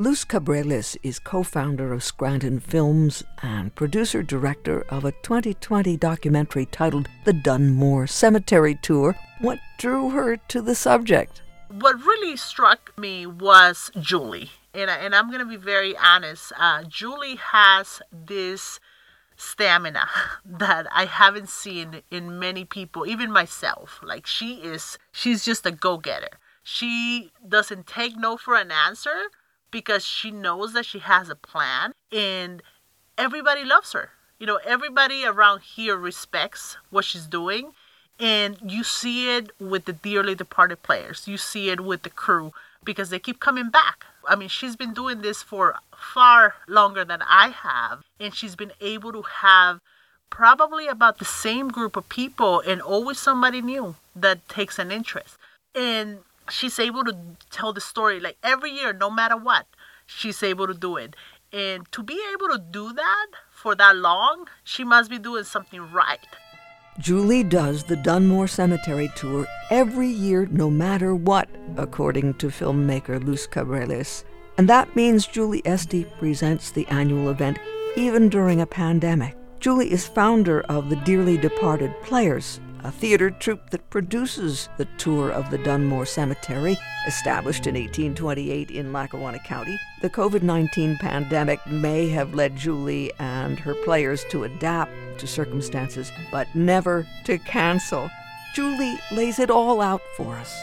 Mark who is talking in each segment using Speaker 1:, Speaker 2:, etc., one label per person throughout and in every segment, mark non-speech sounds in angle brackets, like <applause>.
Speaker 1: Luz Cabrales is co founder of Scranton Films and producer director of a 2020 documentary titled The Dunmore Cemetery Tour. What drew her to the subject?
Speaker 2: What really struck me was Julie. And, I, and I'm going to be very honest. Uh, Julie has this stamina <laughs> that I haven't seen in many people, even myself. Like she is, she's just a go getter. She doesn't take no for an answer because she knows that she has a plan and everybody loves her. You know, everybody around here respects what she's doing. And you see it with the dearly departed players. You see it with the crew because they keep coming back. I mean, she's been doing this for far longer than I have. And she's been able to have probably about the same group of people and always somebody new that takes an interest. And she's able to tell the story like every year, no matter what, she's able to do it. And to be able to do that for that long, she must be doing something right.
Speaker 1: Julie does the Dunmore Cemetery tour every year, no matter what, according to filmmaker Luz Cabrales. And that means Julie Estey presents the annual event even during a pandemic. Julie is founder of the Dearly Departed Players, a theater troupe that produces the tour of the Dunmore Cemetery, established in 1828 in Lackawanna County. The COVID 19 pandemic may have led Julie and her players to adapt to circumstances, but never to cancel. Julie lays it all out for us.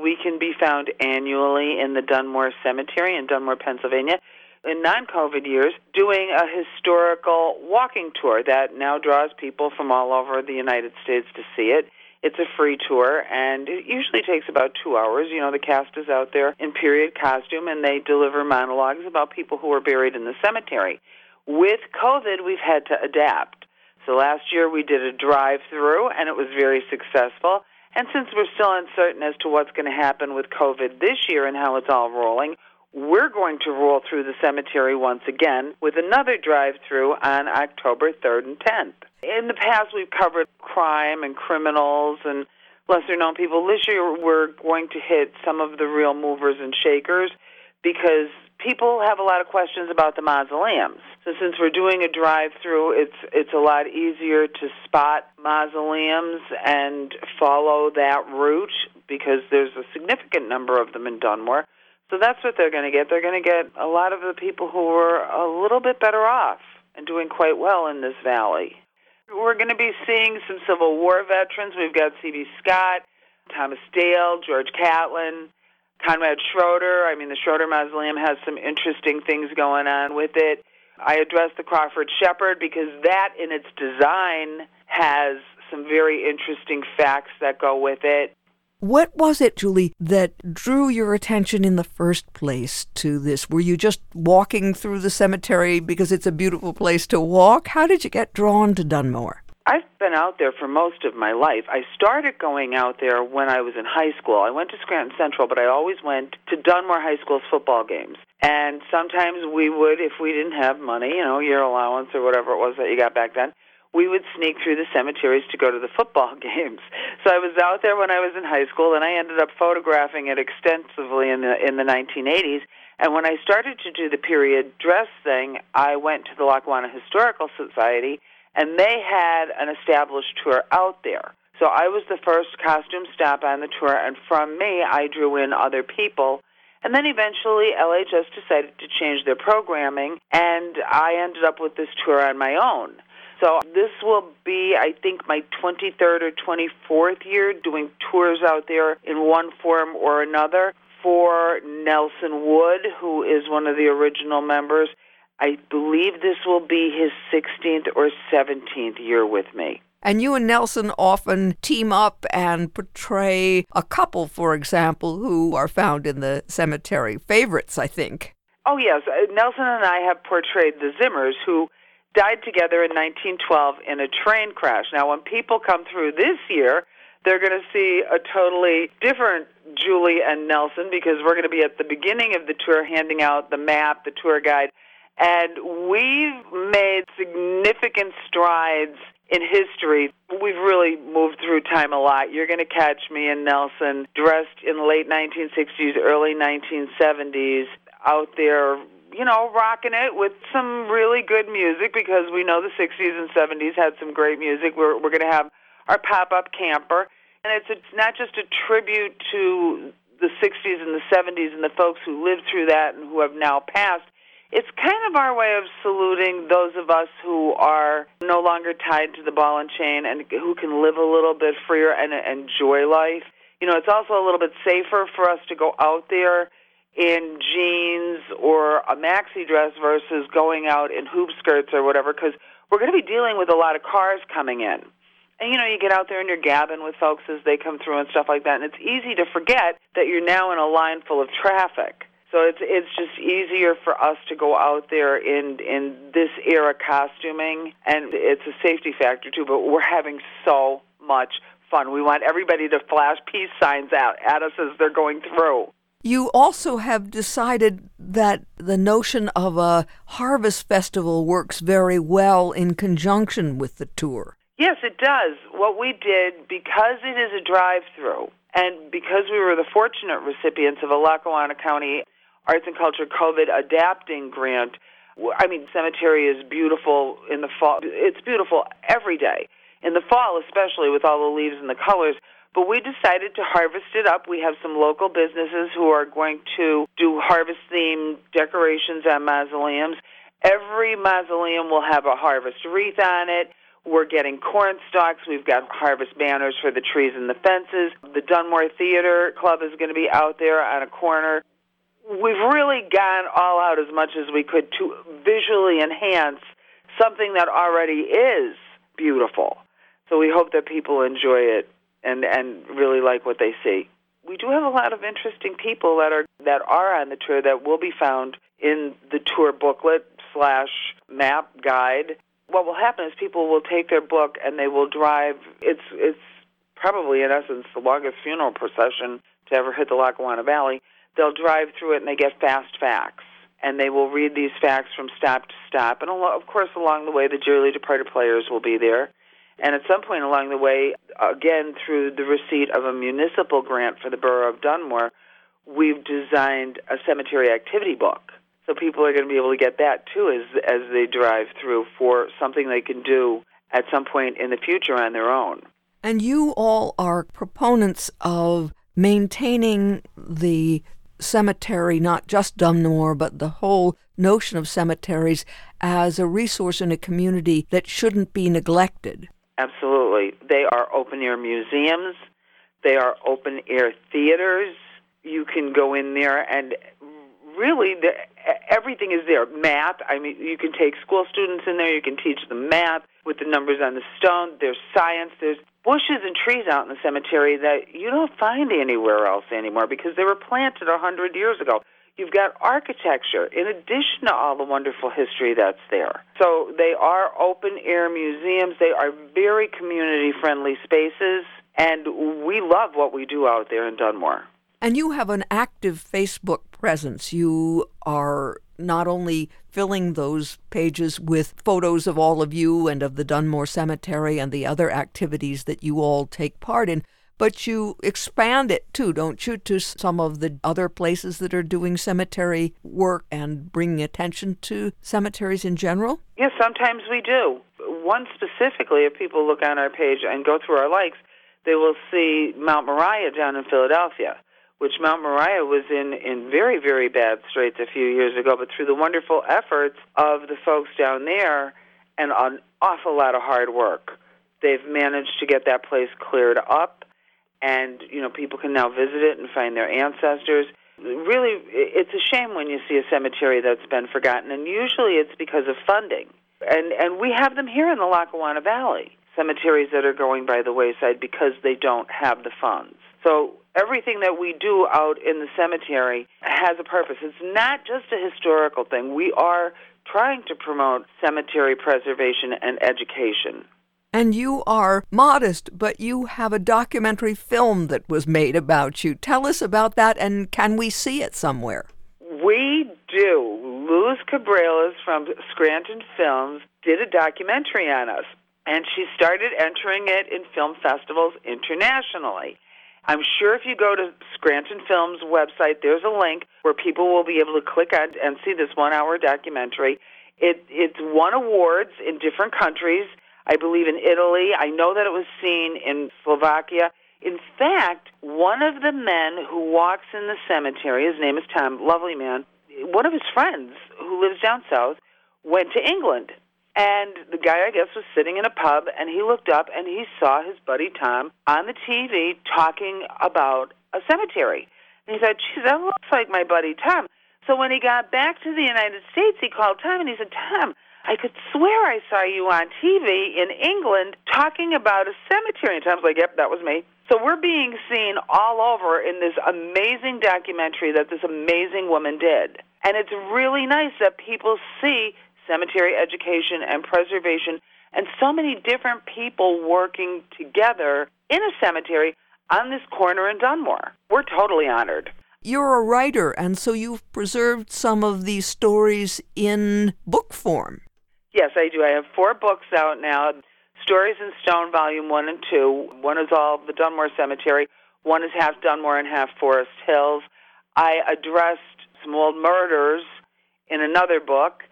Speaker 3: We can be found annually in the Dunmore Cemetery in Dunmore, Pennsylvania in non COVID years doing a historical walking tour that now draws people from all over the United States to see it. It's a free tour, and it usually takes about two hours. You know, the cast is out there in period costume, and they deliver monologues about people who are buried in the cemetery. With COVID, we've had to adapt. So last year we did a drive through, and it was very successful. And since we're still uncertain as to what's going to happen with COVID this year and how it's all rolling, we're going to roll through the cemetery once again with another drive through on October 3rd and 10th. In the past, we've covered crime and criminals and lesser known people. This year, we're going to hit some of the real movers and shakers because people have a lot of questions about the mausoleums. So since we're doing a drive through, it's it's a lot easier to spot mausoleums and follow that route because there's a significant number of them in Dunmore. So that's what they're going to get. They're going to get a lot of the people who were a little bit better off and doing quite well in this valley. We're going to be seeing some Civil War veterans. We've got C.B. Scott, Thomas Dale, George Catlin, Conrad Schroeder. I mean, the Schroeder Mausoleum has some interesting things going on with it. I addressed the Crawford Shepherd because that in its design has some very interesting facts that go with it.
Speaker 1: What was it, Julie, that drew your attention in the first place to this? Were you just walking through the cemetery because it's a beautiful place to walk? How did you get drawn to Dunmore?
Speaker 3: I've been out there for most of my life. I started going out there when I was in high school. I went to Scranton Central, but I always went to Dunmore High School's football games. And sometimes we would, if we didn't have money, you know, year allowance or whatever it was that you got back then, we would sneak through the cemeteries to go to the football <laughs> games. So I was out there when I was in high school, and I ended up photographing it extensively in the in the 1980s. And when I started to do the period dress thing, I went to the Lackawanna Historical Society, and they had an established tour out there. So I was the first costume stop on the tour, and from me, I drew in other people. And then eventually, LHS decided to change their programming, and I ended up with this tour on my own. So this will be, I think, my 23rd or 24th year doing tours out there in one form or another for Nelson Wood, who is one of the original members. I believe this will be his 16th or 17th year with me.
Speaker 1: And you and Nelson often team up and portray a couple, for example, who are found in the cemetery. Favorites, I think.
Speaker 3: Oh, yes. Uh, Nelson and I have portrayed the Zimmers, who died together in 1912 in a train crash. Now, when people come through this year, they're going to see a totally different Julie and Nelson because we're going to be at the beginning of the tour handing out the map, the tour guide, and we've made significant strides in history, we've really moved through time a lot. You're going to catch me and Nelson dressed in late 1960s, early 1970s, out there, you know, rocking it with some really good music because we know the 60s and 70s had some great music. We're, we're going to have our pop up camper. And it's, it's not just a tribute to the 60s and the 70s and the folks who lived through that and who have now passed it's kind of our way of saluting those of us who are no longer tied to the ball and chain and who can live a little bit freer and enjoy life. You know, it's also a little bit safer for us to go out there in jeans or a maxi dress versus going out in hoop skirts or whatever because we're going to be dealing with a lot of cars coming in. And you know, you get out there and you're gabbing with folks as they come through and stuff like that, and it's easy to forget that you're now in a line full of traffic. So it's it's just easier for us to go out there in in this era costuming, and it's a safety factor too. But we're having so much fun. We want everybody to flash peace signs out at us as they're going through.
Speaker 1: You also have decided that the notion of a harvest festival works very well in conjunction with the tour.
Speaker 3: Yes, it does. What we did, because it is a drive through, and because we were the fortunate recipients of a Lackawanna County Arts and Culture COVID Adapting Grant. I mean, cemetery is beautiful in the fall. It's beautiful every day. In the fall, especially with all the leaves and the colors. But we decided to harvest it up. We have some local businesses who are going to do harvest themed decorations at mausoleums. Every mausoleum will have a harvest wreath on it. We're getting corn stalks. We've got harvest banners for the trees and the fences. The Dunmore Theater Club is going to be out there on a corner we've really gone all out as much as we could to visually enhance something that already is beautiful. So we hope that people enjoy it and and really like what they see. We do have a lot of interesting people that are that are on the tour that will be found in the tour booklet slash map guide. What will happen is people will take their book and they will drive. It's it's probably in essence the longest funeral procession to ever hit the Lackawanna Valley they'll drive through it and they get fast facts. And they will read these facts from stop to stop. And of course, along the way, the dearly departed players will be there. And at some point along the way, again, through the receipt of a municipal grant for the borough of Dunmore, we've designed a cemetery activity book. So people are going to be able to get that too as as they drive through for something they can do at some point in the future on their own.
Speaker 1: And you all are proponents of maintaining the cemetery, not just Dunmore, but the whole notion of cemeteries as a resource in a community that shouldn't be neglected.
Speaker 3: Absolutely. They are open air museums, they are open air theaters. You can go in there and really the, everything is there. Math, I mean, you can take school students in there, you can teach them math with the numbers on the stone. There's science, there's bushes and trees out in the cemetery that you don't find anywhere else anymore because they were planted a hundred years ago. You've got architecture in addition to all the wonderful history that's there. So they are open air museums. They are very community friendly spaces, and we love what we do out there in Dunmore.
Speaker 1: And you have an active Facebook presence. You are not only filling those pages with photos of all of you and of the Dunmore Cemetery and the other activities that you all take part in, but you expand it too, don't you, to some of the other places that are doing cemetery work and bringing attention to cemeteries in general?
Speaker 3: Yes, sometimes we do. One specifically, if people look on our page and go through our likes, they will see Mount Moriah down in Philadelphia which Mount Moriah was in in very very bad straits a few years ago, but through the wonderful efforts of the folks down there and an awful lot of hard work, they've managed to get that place cleared up, and you know people can now visit it and find their ancestors. Really, it's a shame when you see a cemetery that's been forgotten, and usually it's because of funding. And and we have them here in the Lackawanna Valley, cemeteries that are going by the wayside because they don't have the funds. So everything that we do out in the cemetery has a purpose. It's not just a historical thing. We are trying to promote cemetery preservation and education.
Speaker 1: And you are modest, but you have a documentary film that was made about you. Tell us about that, and can we see it somewhere?
Speaker 3: We do. Luz Cabrales from Scranton Films did a documentary on us. and she started entering it in film festivals internationally. I'm sure if you go to Scranton Films website, there's a link where people will be able to click on and see this one hour documentary. It, it's won awards in different countries. I believe in Italy. I know that it was seen in Slovakia. In fact, one of the men who walks in the cemetery, his name is Tom, lovely man, one of his friends who lives down south went to England and the guy, I guess, was sitting in a pub, and he looked up and he saw his buddy Tom on the TV talking about a cemetery. And he said, "Geez, that looks like my buddy Tom." So when he got back to the United States, he called Tom and he said, "Tom, I could swear I saw you on TV in England talking about a cemetery." And Tom's like, "Yep, that was me." So we're being seen all over in this amazing documentary that this amazing woman did. And it's really nice that people see cemetery education and preservation, and so many different people working together in a cemetery on this corner in Dunmore. We're totally honored.
Speaker 1: You're a writer, and so you've preserved some of these stories in book form.
Speaker 3: Yes, I do. I have four books out now Stories in Stone, Volume 1 and 2. One is all the Dunmore Cemetery, one is half Dunmore and half Forest Hills. I addressed some old murders in another book.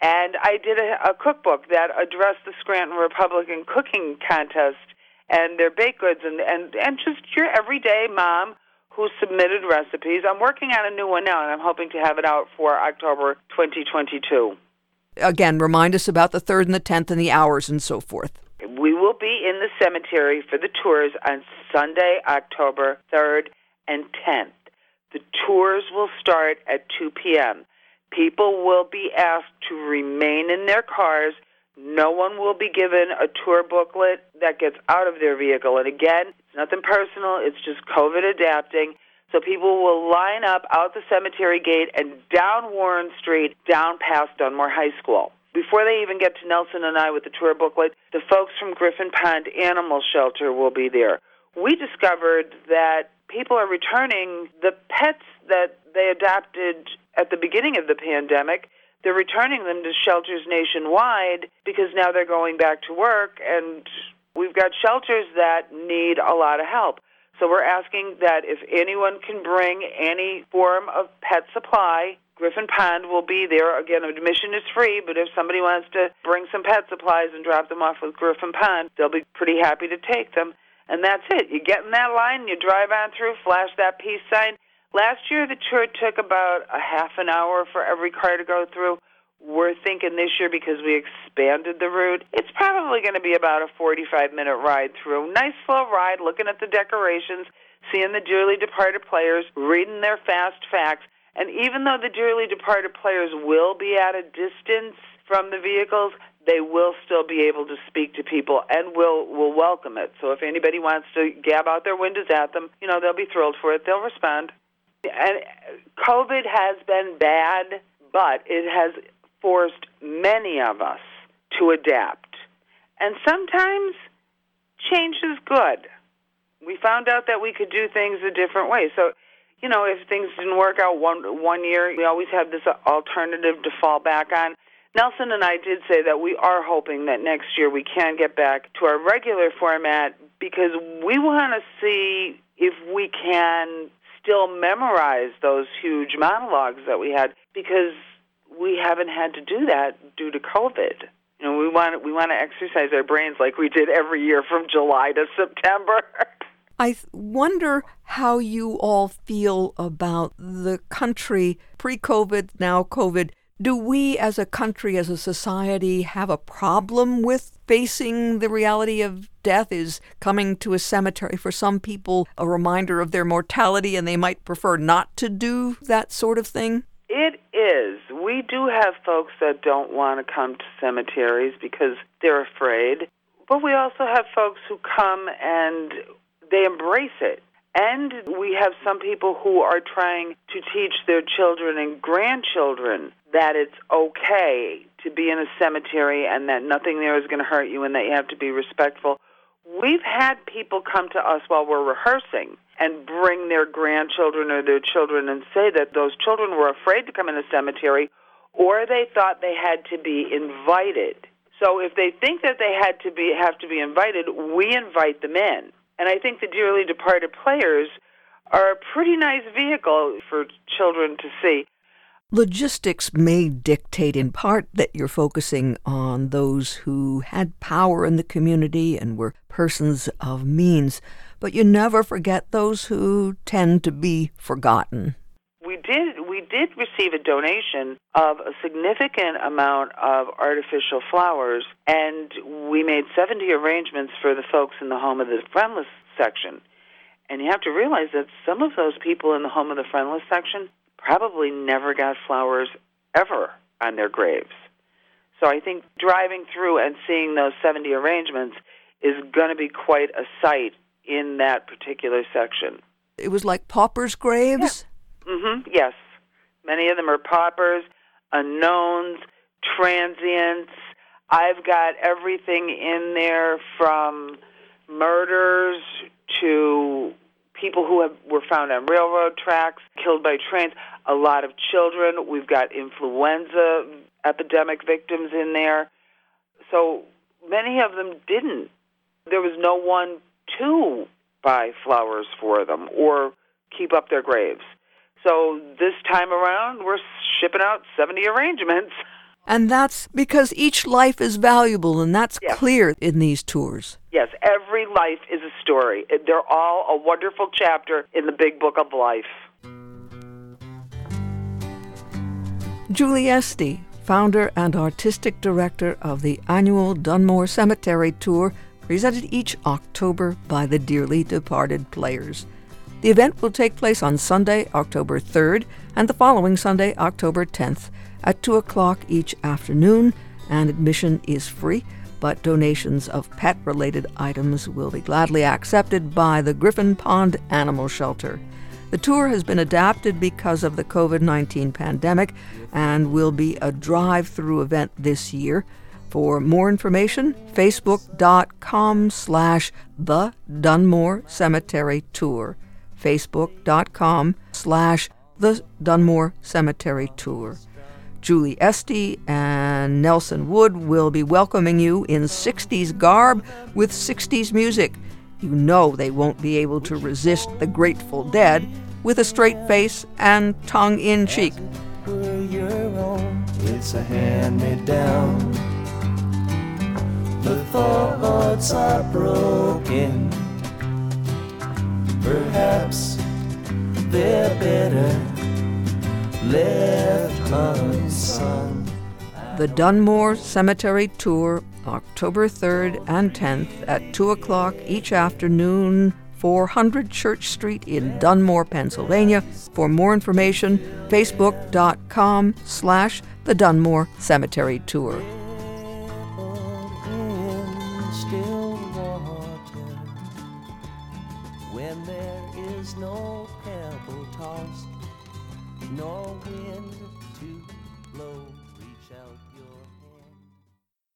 Speaker 3: And I did a, a cookbook that addressed the Scranton Republican cooking contest and their baked goods and, and, and just your everyday mom who submitted recipes. I'm working on a new one now, and I'm hoping to have it out for October 2022.
Speaker 1: Again, remind us about the 3rd and the 10th and the hours and so forth.
Speaker 3: We will be in the cemetery for the tours on Sunday, October 3rd and 10th. The tours will start at 2 p.m. People will be asked to remain in their cars. No one will be given a tour booklet that gets out of their vehicle. And again, it's nothing personal, it's just COVID adapting. So people will line up out the cemetery gate and down Warren Street, down past Dunmore High School. Before they even get to Nelson and I with the tour booklet, the folks from Griffin Pond Animal Shelter will be there. We discovered that people are returning the pets that they adopted at the beginning of the pandemic. They're returning them to shelters nationwide because now they're going back to work, and we've got shelters that need a lot of help. So we're asking that if anyone can bring any form of pet supply, Griffin Pond will be there. Again, admission is free, but if somebody wants to bring some pet supplies and drop them off with Griffin Pond, they'll be pretty happy to take them. And that's it. You get in that line, you drive on through, flash that peace sign, Last year, the tour took about a half an hour for every car to go through. We're thinking this year because we expanded the route, it's probably going to be about a 45 minute ride through. Nice slow ride, looking at the decorations, seeing the dearly departed players, reading their fast facts. And even though the dearly departed players will be at a distance from the vehicles, they will still be able to speak to people and will will welcome it. So if anybody wants to gab out their windows at them, you know, they'll be thrilled for it. They'll respond. And uh, COVID has been bad, but it has forced many of us to adapt. And sometimes change is good. We found out that we could do things a different way. So, you know, if things didn't work out one one year, we always have this alternative to fall back on. Nelson and I did say that we are hoping that next year we can get back to our regular format because we want to see if we can still memorize those huge monologues that we had because we haven't had to do that due to COVID. You know, we want we want to exercise our brains like we did every year from July to September. <laughs>
Speaker 1: I wonder how you all feel about the country pre COVID, now COVID. Do we as a country, as a society, have a problem with facing the reality of death is coming to a cemetery for some people a reminder of their mortality and they might prefer not to do that sort of thing?
Speaker 3: It is. We do have folks that don't want to come to cemeteries because they're afraid. But we also have folks who come and they embrace it. And we have some people who are trying to teach their children and grandchildren that it's okay to be in a cemetery and that nothing there is going to hurt you and that you have to be respectful. We've had people come to us while we're rehearsing and bring their grandchildren or their children and say that those children were afraid to come in the cemetery or they thought they had to be invited. So if they think that they had to be have to be invited, we invite them in. And I think the dearly departed players are a pretty nice vehicle for children to see.
Speaker 1: Logistics may dictate in part that you're focusing on those who had power in the community and were persons of means, but you never forget those who tend to be forgotten.
Speaker 3: We did we did receive a donation of a significant amount of artificial flowers and we made 70 arrangements for the folks in the home of the friendless section. And you have to realize that some of those people in the home of the friendless section probably never got flowers ever on their graves. So I think driving through and seeing those 70 arrangements is going to be quite a sight in that particular section.
Speaker 1: It was like paupers' graves?
Speaker 3: Yeah. Mm-hmm. Yes. Many of them are paupers, unknowns, transients. I've got everything in there from murders to people who have, were found on railroad tracks, killed by trains, a lot of children. We've got influenza epidemic victims in there. So many of them didn't. There was no one to buy flowers for them or keep up their graves. So this time around, we're shipping out 70 arrangements.
Speaker 1: And that's because each life is valuable, and that's yes. clear in these tours.
Speaker 3: Yes, every life is a story. They're all a wonderful chapter in the big book of life.
Speaker 1: Julie Estey, founder and artistic director of the annual Dunmore Cemetery Tour, presented each October by the dearly departed players. The event will take place on Sunday, October 3rd, and the following Sunday, October 10th at 2 o'clock each afternoon, and admission is free, but donations of pet related items will be gladly accepted by the Griffin Pond Animal Shelter. The tour has been adapted because of the COVID 19 pandemic and will be a drive through event this year. For more information, facebook.com slash the Dunmore Cemetery Tour. Facebook.com slash the Dunmore Cemetery Tour. Julie Estey and Nelson Wood will be welcoming you in 60s garb with 60s music. You know they won't be able to resist the Grateful Dead with a straight face and tongue in cheek. It's a hand me down. The thoughts are broken. Perhaps they're better left unsung. The Dunmore Cemetery Tour, October 3rd and 10th at 2 o'clock each afternoon, 400 Church Street in Dunmore, Pennsylvania. For more information, facebook.com slash the Dunmore Cemetery Tour.